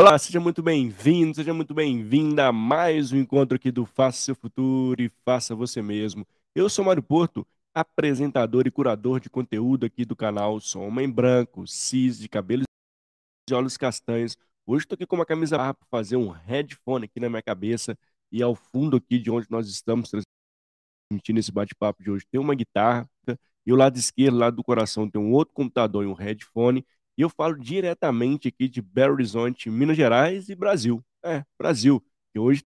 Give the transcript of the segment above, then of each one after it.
Olá, seja muito bem-vindo, seja muito bem-vinda a mais um encontro aqui do Faça Seu Futuro e Faça Você Mesmo. Eu sou Mário Porto, apresentador e curador de conteúdo aqui do canal. Sou homem branco, cis, de cabelos e olhos castanhos. Hoje estou aqui com uma camisa para fazer um headphone aqui na minha cabeça e ao fundo aqui de onde nós estamos transmitindo esse bate-papo de hoje tem uma guitarra e o lado esquerdo, lado do coração, tem um outro computador e um headphone e eu falo diretamente aqui de Belo Horizonte, Minas Gerais e Brasil. É, Brasil. E hoje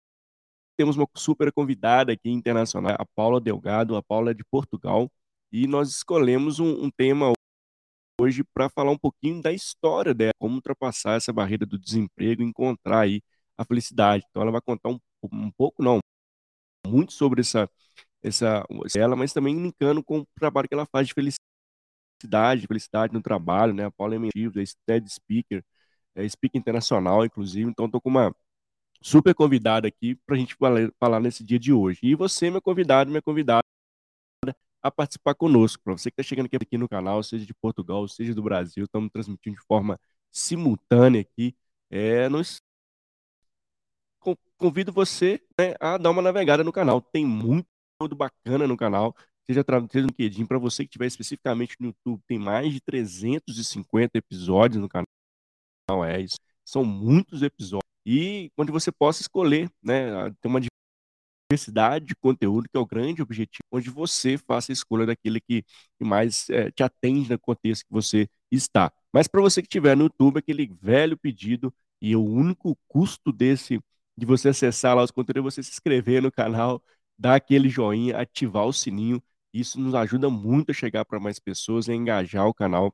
temos uma super convidada aqui internacional, a Paula Delgado. A Paula é de Portugal. E nós escolhemos um, um tema hoje para falar um pouquinho da história dela, como ultrapassar essa barreira do desemprego e encontrar aí a felicidade. Então ela vai contar um, um pouco, não, muito sobre essa, essa ela, mas também linkando com o trabalho que ela faz de felicidade felicidade, felicidade no trabalho, né? A Paula é mentiva, é TED Speaker, é Speaker Internacional, inclusive. Então, estou com uma super convidada aqui para a gente falar, nesse dia de hoje. E você, meu convidado, minha convidada, a participar conosco. Para você que está chegando aqui no canal, seja de Portugal, seja do Brasil, estamos transmitindo de forma simultânea aqui. É, nos... Convido você né, a dar uma navegada no canal. Tem muito conteúdo bacana no canal seja através do LinkedIn. Para você que estiver especificamente no YouTube, tem mais de 350 episódios no canal. É isso. São muitos episódios. E onde você possa escolher, né? Tem uma diversidade de conteúdo, que é o grande objetivo, onde você faça a escolha daquele que, que mais é, te atende no contexto que você está. Mas para você que estiver no YouTube, aquele velho pedido, e o único custo desse, de você acessar lá os conteúdos, é você se inscrever no canal, dar aquele joinha, ativar o sininho isso nos ajuda muito a chegar para mais pessoas e engajar o canal.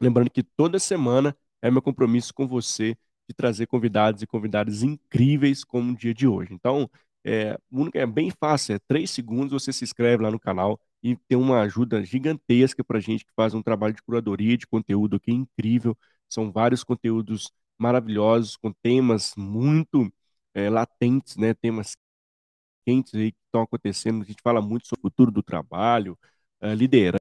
Lembrando que toda semana é meu compromisso com você de trazer convidados e convidadas incríveis como o dia de hoje. Então, é, é bem fácil, é três segundos, você se inscreve lá no canal e tem uma ajuda gigantesca para a gente que faz um trabalho de curadoria de conteúdo aqui incrível. São vários conteúdos maravilhosos, com temas muito é, latentes, né? temas quentes aí que estão acontecendo. A gente fala muito sobre o futuro do trabalho, liderança,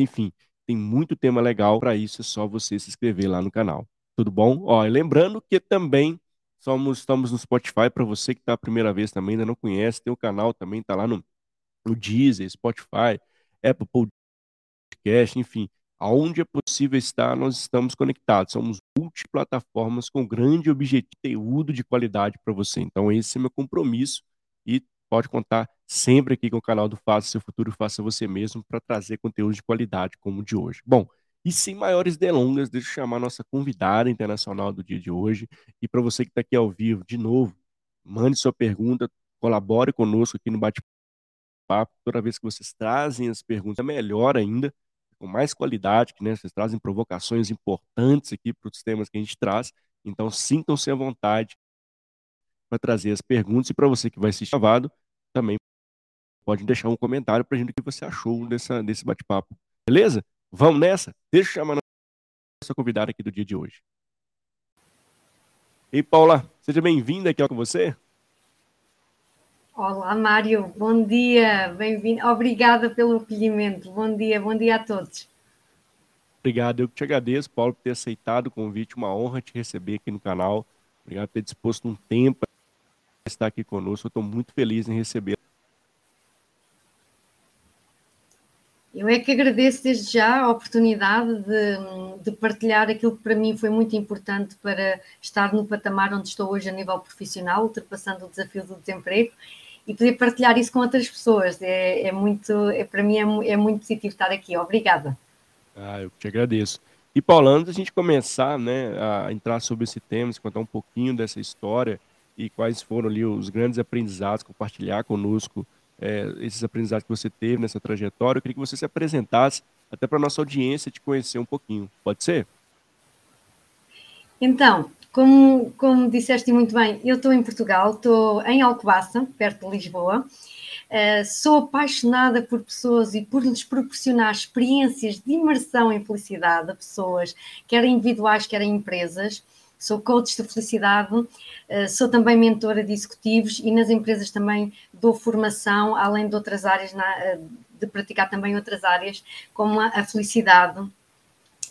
enfim, tem muito tema legal para isso. É só você se inscrever lá no canal. Tudo bom? Ó, lembrando que também somos, estamos no Spotify para você que está a primeira vez também, ainda não conhece, tem o canal também, está lá no, no Deezer, Spotify, Apple Podcast, enfim, aonde é possível estar, nós estamos conectados. Somos multiplataformas com grande objetivo, conteúdo de qualidade para você. Então, esse é meu compromisso e pode contar sempre aqui com o canal do Faça Seu Futuro, Faça Você Mesmo, para trazer conteúdo de qualidade como o de hoje. Bom, e sem maiores delongas, deixa eu chamar a nossa convidada internacional do dia de hoje. E para você que está aqui ao vivo, de novo, mande sua pergunta, colabore conosco aqui no bate-papo. Toda vez que vocês trazem as perguntas, é melhor ainda, com mais qualidade, que né, vocês trazem provocações importantes aqui para os temas que a gente traz. Então, sintam-se à vontade para trazer as perguntas. E para você que vai assistir gravado, também pode deixar um comentário para a gente o que você achou dessa, desse bate-papo. Beleza? Vamos nessa? Deixa eu chamar a nossa convidada aqui do dia de hoje. Ei, Paula, seja bem-vinda aqui com você. Olá, Mário. Bom dia. Bem-vindo. Obrigada pelo acolhimento. Bom dia, bom dia a todos. Obrigado. Eu te agradeço, Paulo, por ter aceitado o convite. Uma honra te receber aqui no canal. Obrigado por ter disposto um tempo estar aqui conosco. Estou muito feliz em receber. Eu é que agradeço desde já a oportunidade de, de, partilhar aquilo que para mim foi muito importante para estar no patamar onde estou hoje a nível profissional, ultrapassando o desafio do desemprego e poder partilhar isso com outras pessoas. É, é muito, é, para mim é, é, muito positivo estar aqui. Obrigada. Ah, eu te agradeço. E Paulo, antes da gente começar né, a entrar sobre esse tema, contar um pouquinho dessa história, e quais foram ali os grandes aprendizados, compartilhar conosco é, esses aprendizados que você teve nessa trajetória. Eu queria que você se apresentasse até para a nossa audiência te conhecer um pouquinho. Pode ser? Então, como, como disseste muito bem, eu estou em Portugal, estou em Alcobaça, perto de Lisboa. Uh, sou apaixonada por pessoas e por lhes proporcionar experiências de imersão em felicidade a pessoas, quer individuais, quer empresas sou coach de felicidade, eh, sou também mentora de executivos e nas empresas também dou formação, além de outras áreas, eh, de praticar também outras áreas, como a felicidade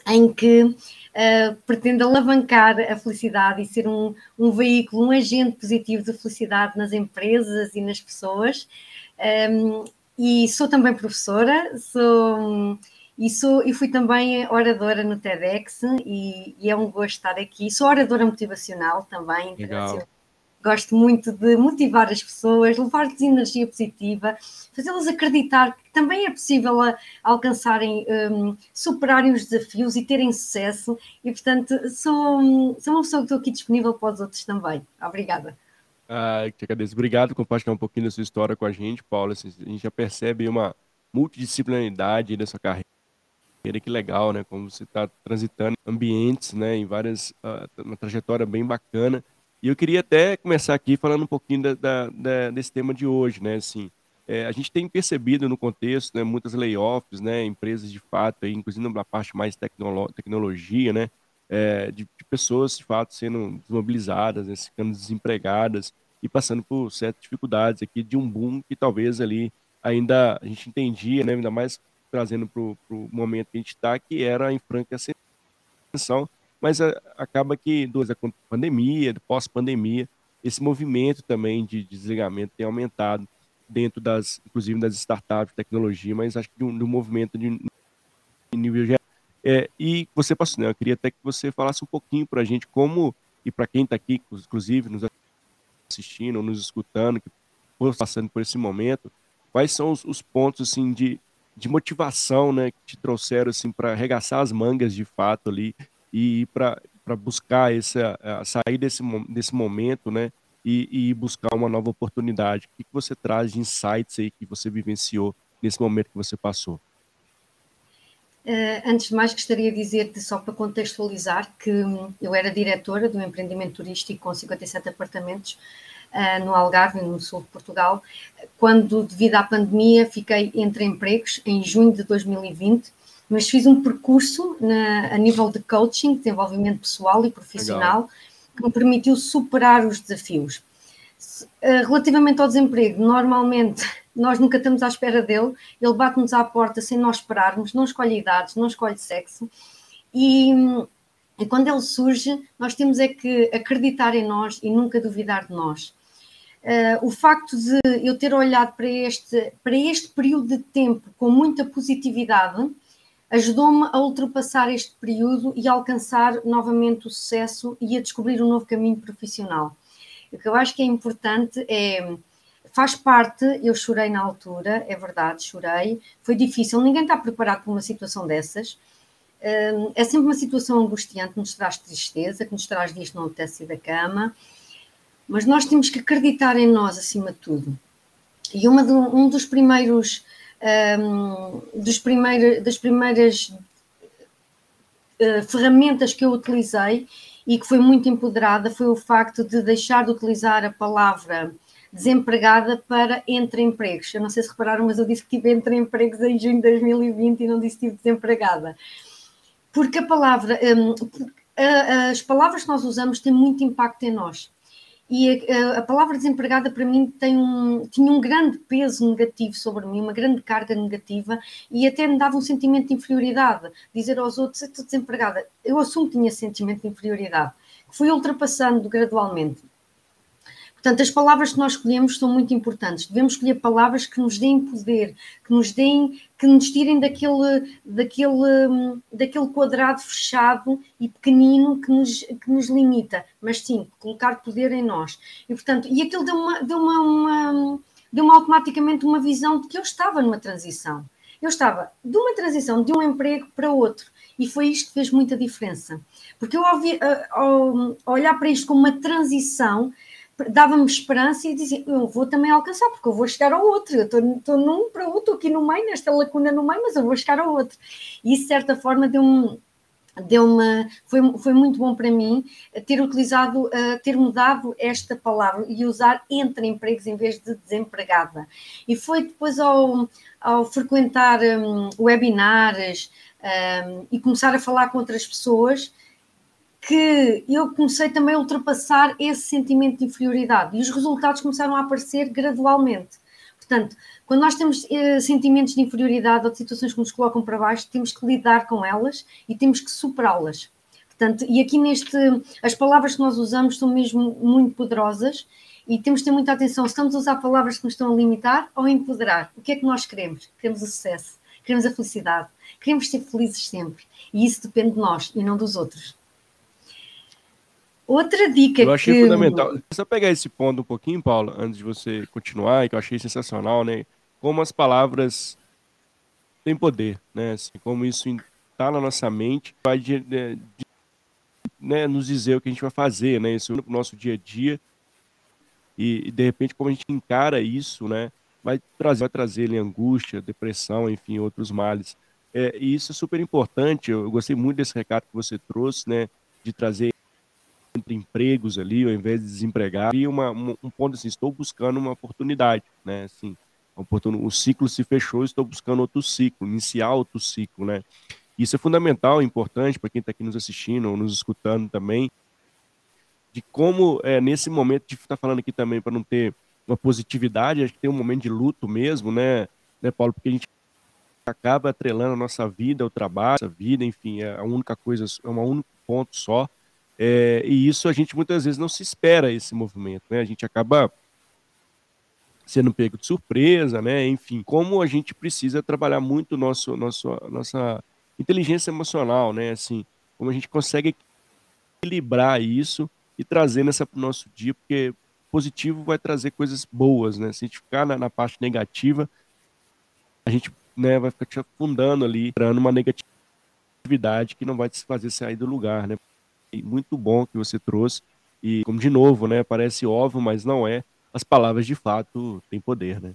em que uh, pretende alavancar a felicidade e ser um, um veículo, um agente positivo de felicidade nas empresas e nas pessoas. Um, e sou também professora, sou e, sou, e fui também oradora no TEDx e, e, é um gosto estar aqui. Sou oradora motivacional também. Legal. Gosto muito de motivar as pessoas, levar-lhes energia positiva, fazê-las acreditar que também é possível a, alcançarem, um, superarem os desafios e terem sucesso. E, portanto, sou, sou uma pessoa que estou aqui disponível para os outros também. Obrigada. Ah, te agradeço. Obrigado por compartilhar um pouquinho da sua história com a gente, Paula. Assim, a gente já percebe uma multidisciplinaridade da sua carreira. Que legal, né? Como você está transitando ambientes, né? Em várias, uh, uma trajetória bem bacana. E eu queria até começar aqui falando um pouquinho da, da, da, desse tema de hoje, né? Assim, é, a gente tem percebido no contexto, né? Muitas layoffs, né? Empresas de fato, aí, inclusive na parte mais tecnolo tecnologia, né? é, de, de, pessoas, de fato, sendo desmobilizadas, né, ficando desempregadas e passando por certas dificuldades aqui de um boom que talvez ali ainda a gente entendia, né, ainda mais trazendo para o momento que a gente está, que era em franca ascensão, mas a, acaba que, duas, a pandemia, pós-pandemia, esse movimento também de desligamento tem aumentado dentro das, inclusive das startups de tecnologia, mas acho que de um, de movimento de nível geral é, e você passou, né? Eu queria até que você falasse um pouquinho para a gente como, e para quem está aqui, inclusive, nos assistindo nos escutando, que passando por esse momento, quais são os, os pontos assim de, de motivação, né, que te trouxeram assim para arregaçar as mangas de fato ali e para buscar essa sair desse desse momento, né, e, e buscar uma nova oportunidade. O que, que você traz de insights aí que você vivenciou nesse momento que você passou? Uh, antes de mais, gostaria de dizer-te, só para contextualizar, que eu era diretora do empreendimento turístico com 57 apartamentos no Algarve, no sul de Portugal, quando, devido à pandemia, fiquei entre empregos em junho de 2020, mas fiz um percurso na, a nível de coaching, desenvolvimento pessoal e profissional, Legal. que me permitiu superar os desafios. Uh, relativamente ao desemprego, normalmente nós nunca estamos à espera dele, ele bate-nos à porta sem nós esperarmos, não escolhe idades, não escolhe sexo, e, e, quando ele surge, nós temos é que acreditar em nós e nunca duvidar de nós. Uh, o facto de eu ter olhado para este, para este período de tempo com muita positividade ajudou-me a ultrapassar este período e a alcançar novamente o sucesso e a descobrir um novo caminho profissional. O que eu acho que é importante é faz parte, eu chorei na altura, é verdade, chorei, foi difícil, ninguém está preparado para uma situação dessas. Hum, é sempre uma situação angustiante, nos traz tristeza, que nos traz dias que não apetece da cama, mas nós temos que acreditar em nós acima de tudo. E uma um dos primeiros, um, dos primeiros das primeiras uh, ferramentas que eu utilizei e que foi muito empoderada foi o facto de deixar de utilizar a palavra desempregada para entre empregos. Eu não sei se repararam, mas eu disse que tive entre empregos em junho de 2020 e não disse que tive desempregada. Porque a palavra, um, as palavras que nós usamos têm muito impacto em nós. E a, a, palavra desempregada para mim tem um, tinha um grande peso negativo sobre mim, uma grande carga negativa e até me dava um sentimento de inferioridade. Dizer aos outros, estou desempregada. Eu assumo que tinha sentimento de inferioridade, que fui ultrapassando gradualmente. Portanto, as palavras que nós escolhemos são muito importantes. Devemos escolher palavras que nos deem poder, que nos deem, que nos tirem daquele, daquele, daquele quadrado fechado e pequenino que nos, que nos limita, mas sim, colocar poder em nós. E, portanto, e aquilo deu uma, deu uma, uma deu-me automaticamente uma visão de que eu estava numa transição. Eu estava de uma transição de um emprego para outro. E foi isto que fez muita diferença. Porque eu, ao, ao, ao olhar para isto como uma transição, dava-me esperança e dizia, eu vou também alcançar, porque eu vou chegar ao outro, eu estou num para outro, aqui no meio, nesta lacuna no meio, mas eu vou chegar ao outro. E isso, de certa forma, deu-me deu uma foi, foi muito bom para mim ter utilizado, uh, ter mudado esta palavra e usar entre empregos em vez de desempregada. E foi depois ao, ao frequentar um, webinars um, e começar a falar com outras pessoas que eu comecei também a ultrapassar esse sentimento de inferioridade e os resultados começaram a aparecer gradualmente. Portanto, Quando nós temos eh, sentimentos de inferioridade ou de situações que nos colocam para baixo, temos que lidar com elas e temos que superá-las. Portanto, e aqui neste, as palavras que nós usamos são mesmo muito poderosas e temos de ter muita atenção estamos a usar palavras que nos estão a limitar ou a empoderar. O que é que nós queremos? Queremos o sucesso, queremos a felicidade, queremos ser felizes sempre. E isso depende de nós e não dos outros. Outra dica eu achei que... fundamental. Só pegar esse ponto um pouquinho, Paulo, antes de você continuar, que eu achei sensacional, né? Como as palavras têm poder, né? Assim, como isso está na nossa mente, vai de, de, né, nos dizer o que a gente vai fazer, né? Isso no nosso dia a dia. E, de repente, como a gente encara isso, né? Vai trazer, vai trazer ali, angústia, depressão, enfim, outros males. É, e isso é super importante. Eu, eu gostei muito desse recado que você trouxe, né? De trazer empregos ali, ao invés de desempregar, e uma, um ponto assim, estou buscando uma oportunidade, né? Assim, o ciclo se fechou, estou buscando outro ciclo, iniciar outro ciclo, né? Isso é fundamental, importante para quem está aqui nos assistindo ou nos escutando também, de como é, nesse momento de estar tá falando aqui também para não ter uma positividade, acho que tem um momento de luto mesmo, né, né, Paulo? Porque a gente acaba atrelando a nossa vida ao trabalho, a vida, enfim, é a única coisa, é um único ponto só. É, e isso a gente muitas vezes não se espera esse movimento, né? A gente acaba sendo pego de surpresa, né? Enfim, como a gente precisa trabalhar muito nosso, nosso, nossa inteligência emocional, né? Assim, como a gente consegue equilibrar isso e trazer nessa para o nosso dia, porque positivo vai trazer coisas boas, né? Se a gente ficar na, na parte negativa, a gente né, vai ficar te afundando ali, criando uma negatividade que não vai te fazer sair do lugar, né? Muito bom que você trouxe. E, como de novo, né, parece óbvio, mas não é. As palavras de fato têm poder, né?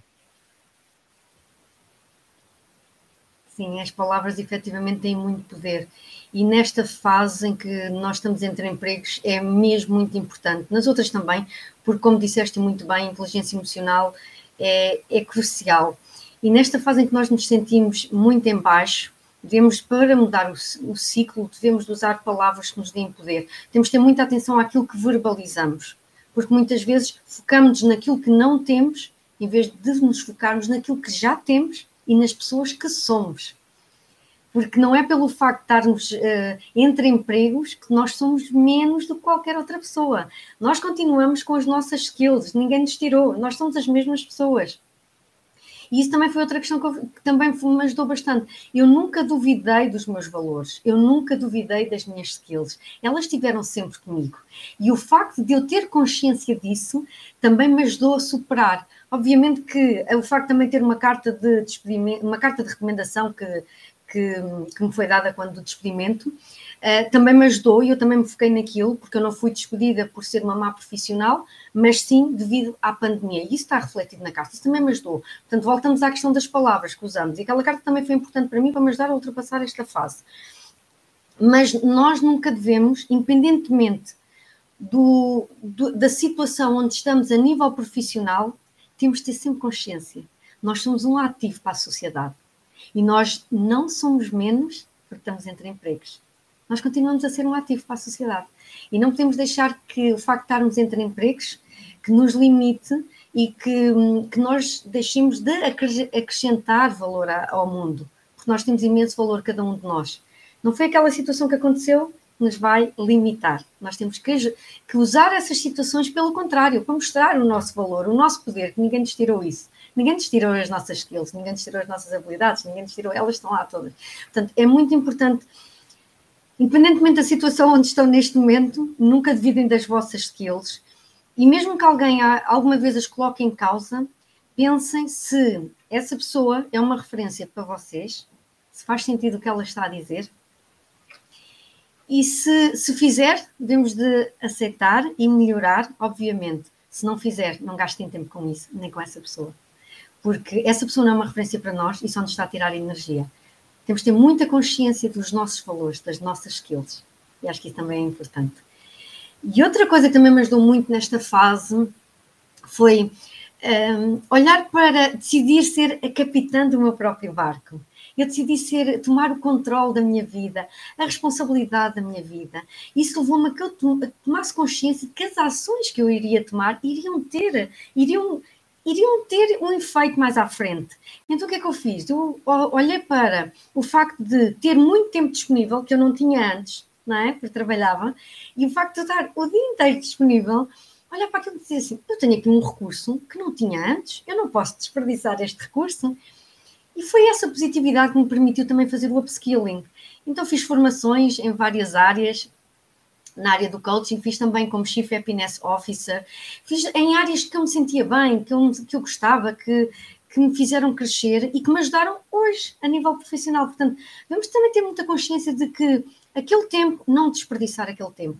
Sim, as palavras efetivamente têm muito poder. E nesta fase em que nós estamos entre empregos é mesmo muito importante. Nas outras também, porque, como disseste muito bem, a inteligência emocional é, é crucial. E nesta fase em que nós nos sentimos muito em baixo, Devemos, para mudar o, o, ciclo, devemos usar palavras que nos deem poder. Temos de ter muita atenção àquilo que verbalizamos, porque muitas vezes focamos naquilo que não temos, em vez de nos focarmos naquilo que já temos e nas pessoas que somos. Porque não é pelo facto de estarmos uh, entre empregos que nós somos menos do que qualquer outra pessoa. Nós continuamos com as nossas skills, ninguém nos tirou, nós somos as mesmas pessoas. E isso também foi outra questão que, também me ajudou bastante. Eu nunca duvidei dos meus valores, eu nunca duvidei das minhas skills. Elas estiveram sempre comigo. E o facto de eu ter consciência disso também me ajudou a superar. Obviamente que o facto de também ter uma carta de despedimento, uma carta de recomendação que, que, que me foi dada quando do despedimento, Uh, também me ajudou e eu também me foquei naquilo, porque eu não fui despedida por ser uma má profissional, mas sim devido à pandemia. E isso está refletido na carta, isso também me ajudou. Portanto, voltamos à questão das palavras que usamos. E aquela carta também foi importante para mim, para me ajudar a ultrapassar esta fase. Mas nós nunca devemos, independentemente do, do, da situação onde estamos a nível profissional, temos de ter sempre consciência. Nós somos um ativo para a sociedade. E nós não somos menos porque estamos entre empregos nós continuamos a ser um ativo para a sociedade. E não podemos deixar que o facto de estarmos entre empregos que nos limite e que, que nós deixemos de acrescentar valor ao mundo, porque nós temos imenso valor, cada um de nós. Não foi aquela situação que aconteceu que nos vai limitar. Nós temos que, que usar essas situações pelo contrário, para mostrar o nosso valor, o nosso poder, que ninguém nos tirou isso. Ninguém nos tirou as nossas skills, ninguém nos tirou as nossas habilidades, ninguém nos tirou, elas estão lá todas. Portanto, é muito importante Independentemente da situação onde estão neste momento, nunca dividem das vossas skills. E mesmo que alguém alguma vez as coloque em causa, pensem se essa pessoa é uma referência para vocês, se faz sentido o que ela está a dizer. E se, se fizer, devemos de aceitar e melhorar, obviamente. Se não fizer, não gastem tempo com isso, nem com essa pessoa. Porque essa pessoa não é uma referência para nós e só nos está a tirar energia. Temos de ter muita consciência dos nossos valores, das nossas skills. E acho que isso também é importante. E outra coisa que também me ajudou muito nesta fase foi um, olhar para decidir ser a capitã do meu próprio barco. Eu decidi ser, tomar o controle da minha vida, a responsabilidade da minha vida. Isso levou-me a que eu tomasse consciência de que as ações que eu iria tomar iriam ter, iriam iriam ter um efeito mais à frente. Então o que é que eu fiz? Eu olhei para o facto de ter muito tempo disponível, que eu não tinha antes, não é? Porque trabalhava, e o facto de estar o dia inteiro disponível, olhar para aquilo e dizer assim: eu tenho aqui um recurso que não tinha antes, eu não posso desperdiçar este recurso. E foi essa positividade que me permitiu também fazer o upskilling. Então fiz formações em várias áreas, na área do coaching, fiz também como Chief Happiness Officer, fiz em áreas que eu me sentia bem, que eu, que eu gostava, que, que me fizeram crescer e que me ajudaram hoje a nível profissional. Portanto, vamos também ter muita consciência de que aquele tempo, não desperdiçar aquele tempo.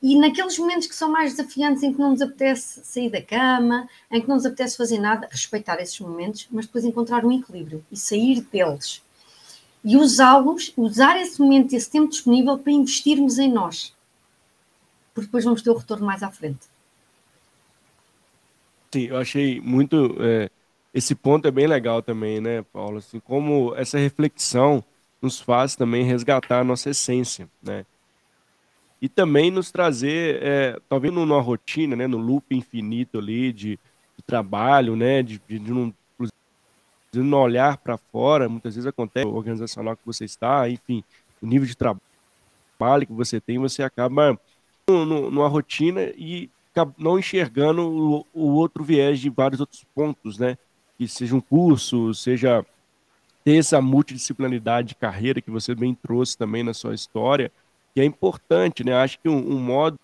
E naqueles momentos que são mais desafiantes, em que não nos apetece sair da cama, em que não nos apetece fazer nada, respeitar esses momentos, mas depois encontrar um equilíbrio e sair deles. E usá-los, usar esse momento, esse tempo disponível para investirmos em nós porque depois vamos ter o retorno mais à frente. Sim, eu achei muito. É, esse ponto é bem legal também, né, Paulo? Assim, como essa reflexão nos faz também resgatar a nossa essência, né? E também nos trazer, é, talvez numa rotina, né, no loop infinito ali de, de trabalho, né, de, de, de não, de não olhar para fora, muitas vezes acontece, o organizacional que você está, enfim, o nível de trabalho que você tem, você acaba no, numa rotina e não enxergando o, o, outro viés de vários outros pontos, né? Que seja um curso, seja ter essa multidisciplinaridade de carreira que você bem trouxe também na sua história, que é importante, né? Acho que um, um modo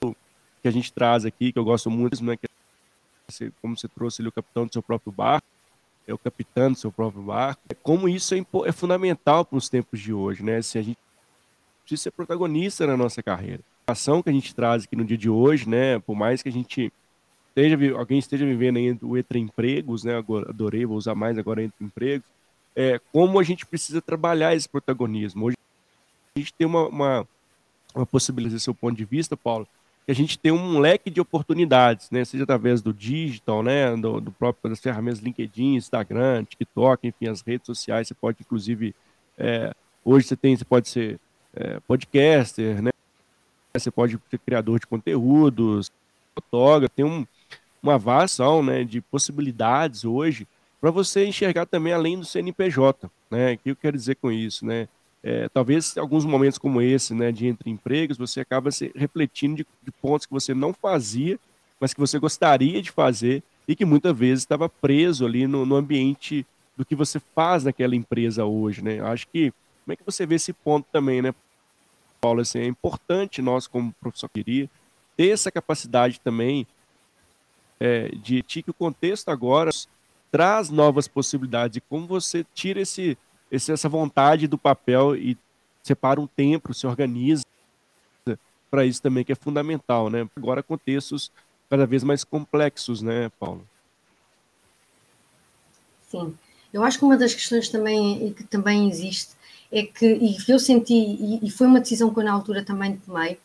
que a gente traz aqui, que eu gosto muito, né? É, como você trouxe ali o capitão do seu próprio barco, é o capitão do seu próprio barco, é como isso é, é fundamental para os tempos de hoje, né? Se a gente precisa ser protagonista na nossa carreira ação que a gente traz aqui no dia de hoje, né? Por mais que a gente esteja, alguém esteja vivendo aí o entre empregos, né? Agora, adorei, vou usar mais agora entre empregos. É, como a gente precisa trabalhar esse protagonismo. Hoje a gente tem uma, uma, uma possibilidade, do seu ponto de vista, Paulo, que a gente tem um leque de oportunidades, né? Seja através do digital, né? Do, do próprio das ferramentas LinkedIn, Instagram, TikTok, enfim, as redes sociais. Você pode, inclusive, é, hoje você tem, você pode ser é, podcaster, né? Você pode ser criador de conteúdos, fotógrafo, tem um, uma vasta né, de possibilidades hoje para você enxergar também além do CNPJ. Né? O que eu quero dizer com isso? Né? É, talvez alguns momentos como esse, né, de entre empregos, você acaba se refletindo de, de, pontos que você não fazia, mas que você gostaria de fazer e que muitas vezes estava preso ali no, no, ambiente do que você faz naquela empresa hoje, né? Acho que como é que você vê esse ponto também, né? Paulo, assim, é importante nós, como professor queria, ter essa capacidade também é, de, que o contexto agora traz novas possibilidades e como você tira esse, esse, essa vontade do papel e separa um tempo, se organiza para isso também que é fundamental, né? Agora contextos cada vez mais complexos, né, Paulo? Sim, eu acho que uma das questões também que também existe é que, e eu senti, e, e foi uma decisão que eu na altura também tomei,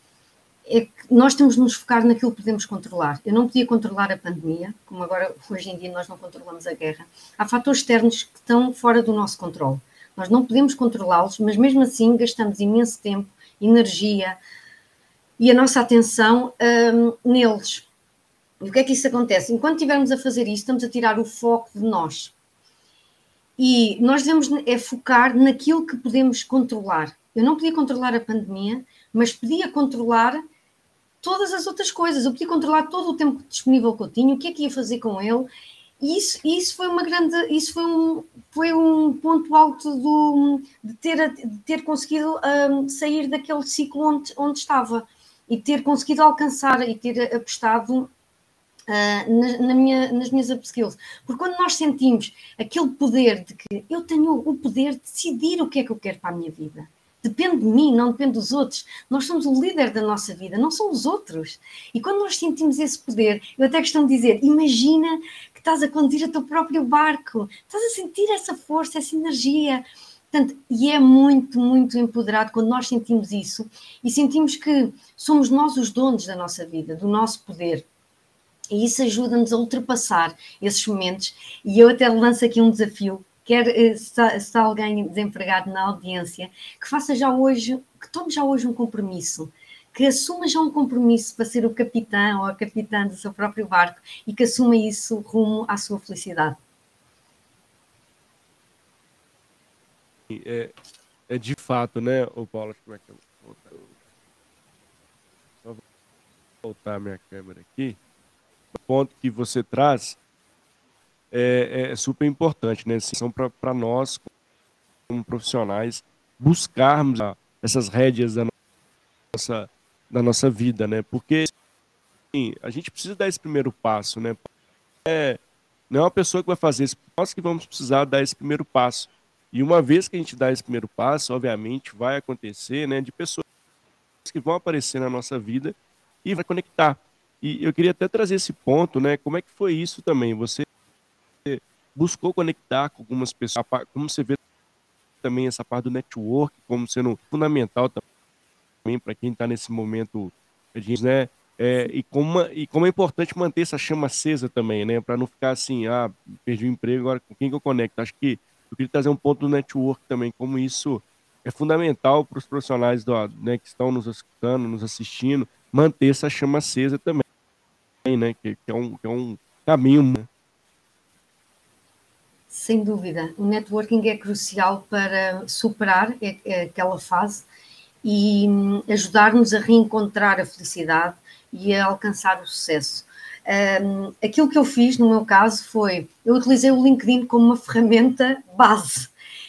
é que nós temos de nos focar naquilo que podemos controlar. Eu não podia controlar a pandemia, como agora, hoje em dia, nós não controlamos a guerra. Há fatores externos que estão fora do nosso controle. Nós não podemos controlá-los, mas mesmo assim gastamos imenso tempo, energia e a nossa atenção um, neles. E o que é que isso acontece? Enquanto estivermos a fazer isso, estamos a tirar o foco de nós. E nós devemos é focar naquilo que podemos controlar. Eu não podia controlar a pandemia, mas podia controlar todas as outras coisas. Eu podia controlar todo o tempo disponível que eu tinha, o que é que ia fazer com ele. E isso, isso foi uma grande, isso foi um, foi um ponto alto do, de, ter, de ter conseguido um, sair daquele ciclo onde, onde estava e ter conseguido alcançar e ter apostado Uh, na, na minha, nas minhas upskills. Porque quando nós sentimos aquele poder de que eu tenho o poder de decidir o que é que eu quero para a minha vida, depende de mim, não depende dos outros. Nós somos o líder da nossa vida, não são os outros. E quando nós sentimos esse poder, eu até costumo dizer: imagina que estás a conduzir o teu próprio barco, estás a sentir essa força, essa energia. Portanto, e é muito, muito empoderado quando nós sentimos isso e sentimos que somos nós os donos da nossa vida, do nosso poder. E isso ajuda-nos a ultrapassar esses momentos. E eu até lanço aqui um desafio. Quer eh, se está alguém desempregado na audiência, que faça já hoje, que tome já hoje um compromisso que assuma já um compromisso para ser o capitão ou a capitã do seu próprio barco e que assuma isso rumo à sua felicidade. É, é de fato, né, o Paulo? Como é que eu vou Só voltar a minha câmera aqui. Ponto que você traz é, é super importante, né? Assim, são para nós, como profissionais, buscarmos essas rédeas da nossa, da nossa vida, né? Porque assim, a gente precisa dar esse primeiro passo, né? É, não é uma pessoa que vai fazer isso, nós que vamos precisar dar esse primeiro passo. E uma vez que a gente dá esse primeiro passo, obviamente vai acontecer, né, de pessoas que vão aparecer na nossa vida e vai conectar. E eu queria até trazer esse ponto, né? Como é que foi isso também? Você buscou conectar com algumas pessoas, como você vê também essa parte do network como sendo fundamental também para quem está nesse momento, né? É, e, como, e como é importante manter essa chama acesa também, né? Para não ficar assim, ah, perdi o emprego, agora com quem que eu conecto? Acho que eu queria trazer um ponto do network também, como isso é fundamental para os profissionais do, né, que estão nos escutando, nos assistindo, manter essa chama acesa também, né? Que, que é, um, que é um caminho. Né? Sem dúvida, o networking é crucial para superar aquela fase e hum, ajudar-nos a reencontrar a felicidade e a alcançar o sucesso. Um, aquilo que eu fiz no meu caso foi, eu utilizei o LinkedIn como uma ferramenta base.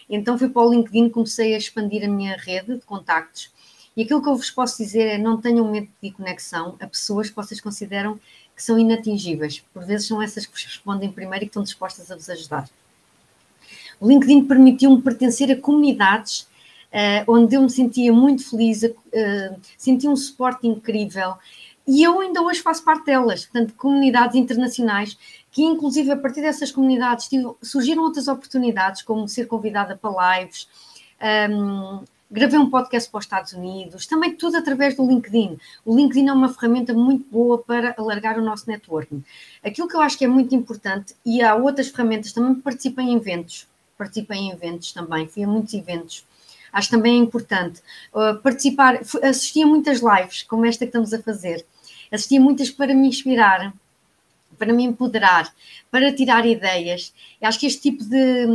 Então fui para o LinkedIn, comecei a expandir a minha rede de contactos. E aquilo que eu vos posso dizer é não tenham medo de conexão a pessoas que vocês consideram que são inatingíveis. Por vezes são essas que vos respondem primeiro e que estão dispostas a vos ajudar. O LinkedIn permitiu-me pertencer a comunidades uh, onde eu me sentia muito feliz, uh, um suporte incrível e eu ainda hoje faço parte delas, portanto, comunidades internacionais, que inclusive a partir dessas comunidades surgiram outras oportunidades, como ser convidada para lives, um, gravei um podcast para os Estados Unidos, também tudo através do LinkedIn. O LinkedIn é uma ferramenta muito boa para alargar o nosso networking. Aquilo que eu acho que é muito importante, e há outras ferramentas, também participem em eventos, participei em eventos também, fui a muitos eventos. Acho também é importante uh, participar, assisti a muitas lives, como esta que estamos a fazer assistia muitas para me inspirar, para me empoderar, para tirar ideias. Eu acho que este tipo de,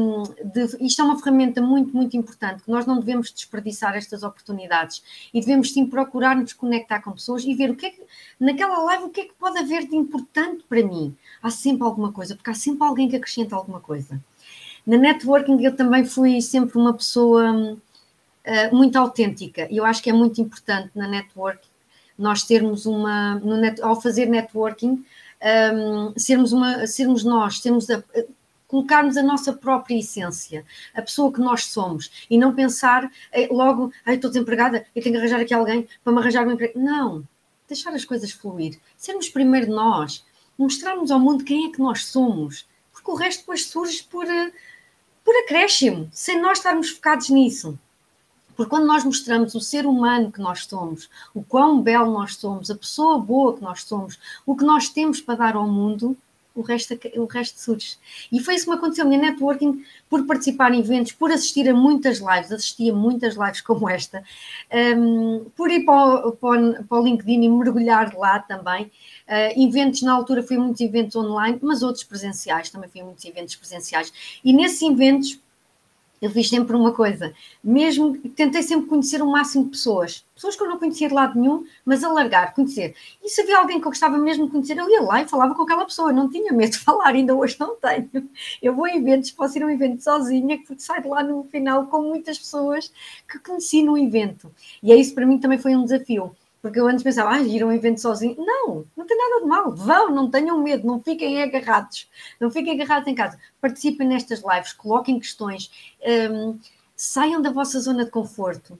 de, Isto é uma ferramenta muito, muito importante, que nós não devemos desperdiçar estas oportunidades e devemos sim procurar nos conectar com pessoas e ver o que é que, naquela live, o que é que pode haver de importante para mim. Há sempre alguma coisa, porque há sempre alguém que acrescenta alguma coisa. Na networking eu também fui sempre uma pessoa uh, muito autêntica e eu acho que é muito importante na networking nós termos uma, net, ao fazer networking, um, sermos, uma, sermos nós, sermos a, colocarmos a nossa própria essência, a pessoa que nós somos, e não pensar eh, logo, ai, estou desempregada, eu tenho que arranjar aqui alguém para me arranjar um emprego. Não, deixar as coisas fluir, sermos primeiro nós, mostrarmos ao mundo quem é que nós somos, porque o resto depois surge por, eh, por acréscimo, sem nós estarmos focados nisso. Porque quando nós mostramos o ser humano que nós somos, o quão belo nós somos, a pessoa boa que nós somos, o que nós temos para dar ao mundo, o resto, o resto surge. E foi isso que me aconteceu. Minha networking, por participar em eventos, por assistir a muitas lives, assisti a muitas lives como esta, um, por ir para o, para, o, LinkedIn e mergulhar lá também. Uh, eventos, na altura, fui muitos eventos online, mas outros presenciais, também fui muitos eventos presenciais. E nesses eventos, eu fiz sempre uma coisa, mesmo tentei sempre conhecer o máximo de pessoas, pessoas que eu não conhecia de lado nenhum, mas alargar, conhecer. E se havia alguém que eu gostava mesmo de conhecer, eu ia lá e falava com aquela pessoa, não tinha medo de falar, ainda hoje não tenho. Eu vou a eventos, posso ir a um evento sozinha, que saio de lá no final com muitas pessoas que conheci no evento. E é isso para mim também foi um desafio. Porque eu antes pensava, ah, ir a um evento sozinho. Não, não tem nada de mal. Vão, não tenham medo, não fiquem agarrados. Não fiquem agarrados em casa. Participem nestas lives, coloquem questões, um, saiam da vossa zona de conforto,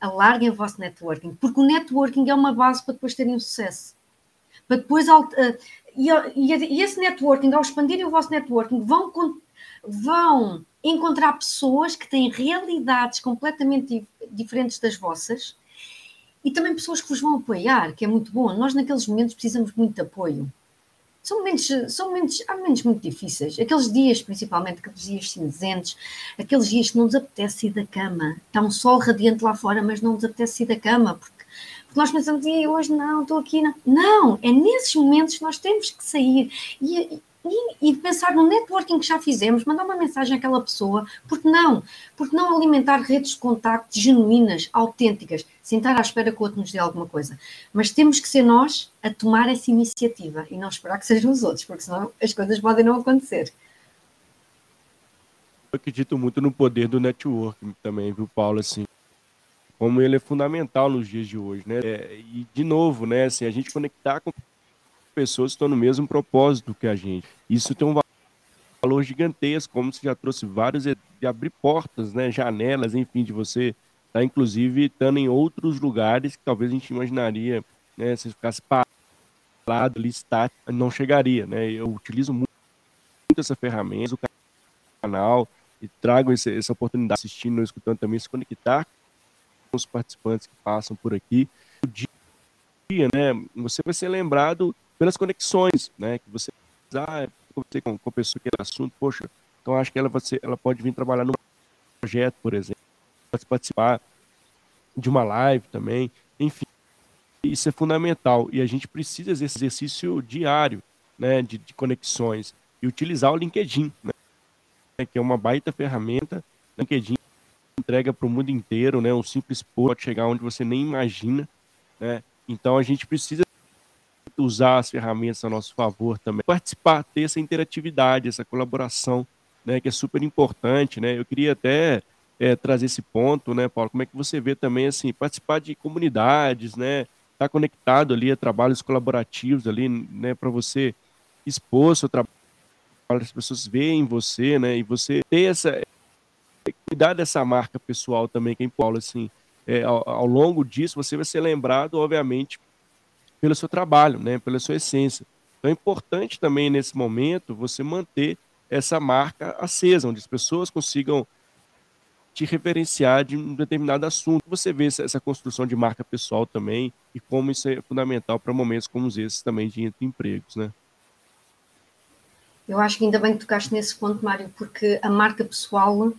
alarguem o vosso networking, porque o networking é uma base para depois terem sucesso. Para depois. Uh, e, e, esse networking, ao expandirem o vosso networking, vão, vão encontrar pessoas que têm realidades completamente diferentes das vossas e também pessoas que vos vão apoiar, que é muito bom. Nós, naqueles momentos, precisamos muito de apoio. São momentos, são momentos, há momentos muito difíceis. Aqueles dias, principalmente, aqueles dias cinzentos, aqueles dias que não nos apetece ir da cama. Está um sol radiante lá fora, mas não nos apetece ir da cama, porque Porque nós pensamos, e hoje não, estou aqui. Não. não, é nesses momentos que nós temos que sair. E, e, pensar no networking que já fizemos, mandar uma mensagem àquela pessoa, porque não? Porque não alimentar redes de contacto genuínas, autênticas, sem estar à espera que o outro nos dê alguma coisa. Mas temos que ser nós a tomar essa iniciativa e não esperar que sejam os outros, porque senão as coisas podem não acontecer. Eu acredito muito no poder do networking também, viu, Paulo? Assim, como ele é fundamental nos dias de hoje, né? É, e de novo, né? Assim, a gente conectar com pessoas que estão no mesmo propósito que a gente. Isso tem um valor gigantesco, como você já trouxe vários, de abrir portas, né? Janelas, enfim, de você tá, inclusive, estando em outros lugares que talvez a gente imaginaria, né? Se ficasse parado ali, estático, não chegaria, né? Eu utilizo muito essa ferramenta, o canal, e trago esse, essa oportunidade assistindo, escutando também, se conectar com os participantes que passam por aqui. O dia, né, você vai ser lembrado pelas conexões, né, que você ah, com, com a pessoa que é assunto, poxa, então acho que ela, vai ser, ela pode vir trabalhar no projeto, por exemplo, participar de uma live também, enfim, isso é fundamental e a gente precisa desse exercício diário, né, de, de conexões e utilizar o LinkedIn, né, que é uma baita ferramenta. LinkedIn entrega para o mundo inteiro, né? Um simples post pode chegar onde você nem imagina, né? Então a gente precisa usar as ferramentas a nosso favor também, participar, ter essa interatividade, essa colaboração, né? Que é super importante, né? Eu queria até é, trazer esse ponto, né, Paulo? Como é que você vê também assim participar de comunidades, né? Estar tá conectado ali a trabalhos colaborativos ali, né? Para você expor seu trabalho as pessoas veem você, né? E você ter essa cuidar dessa marca pessoal também que é em Paulo, assim, é, ao, ao, longo disso você vai ser lembrado, obviamente, pelo seu trabalho, né? Pela sua essência. Então é importante também nesse momento você manter essa marca acesa, onde as pessoas consigam te referenciar de um determinado assunto. Você vê essa, construção de marca pessoal também e como isso é fundamental para momentos como esses também de empregos, né? Eu acho que ainda bem que tocaste nesse ponto, Mário, porque a marca pessoal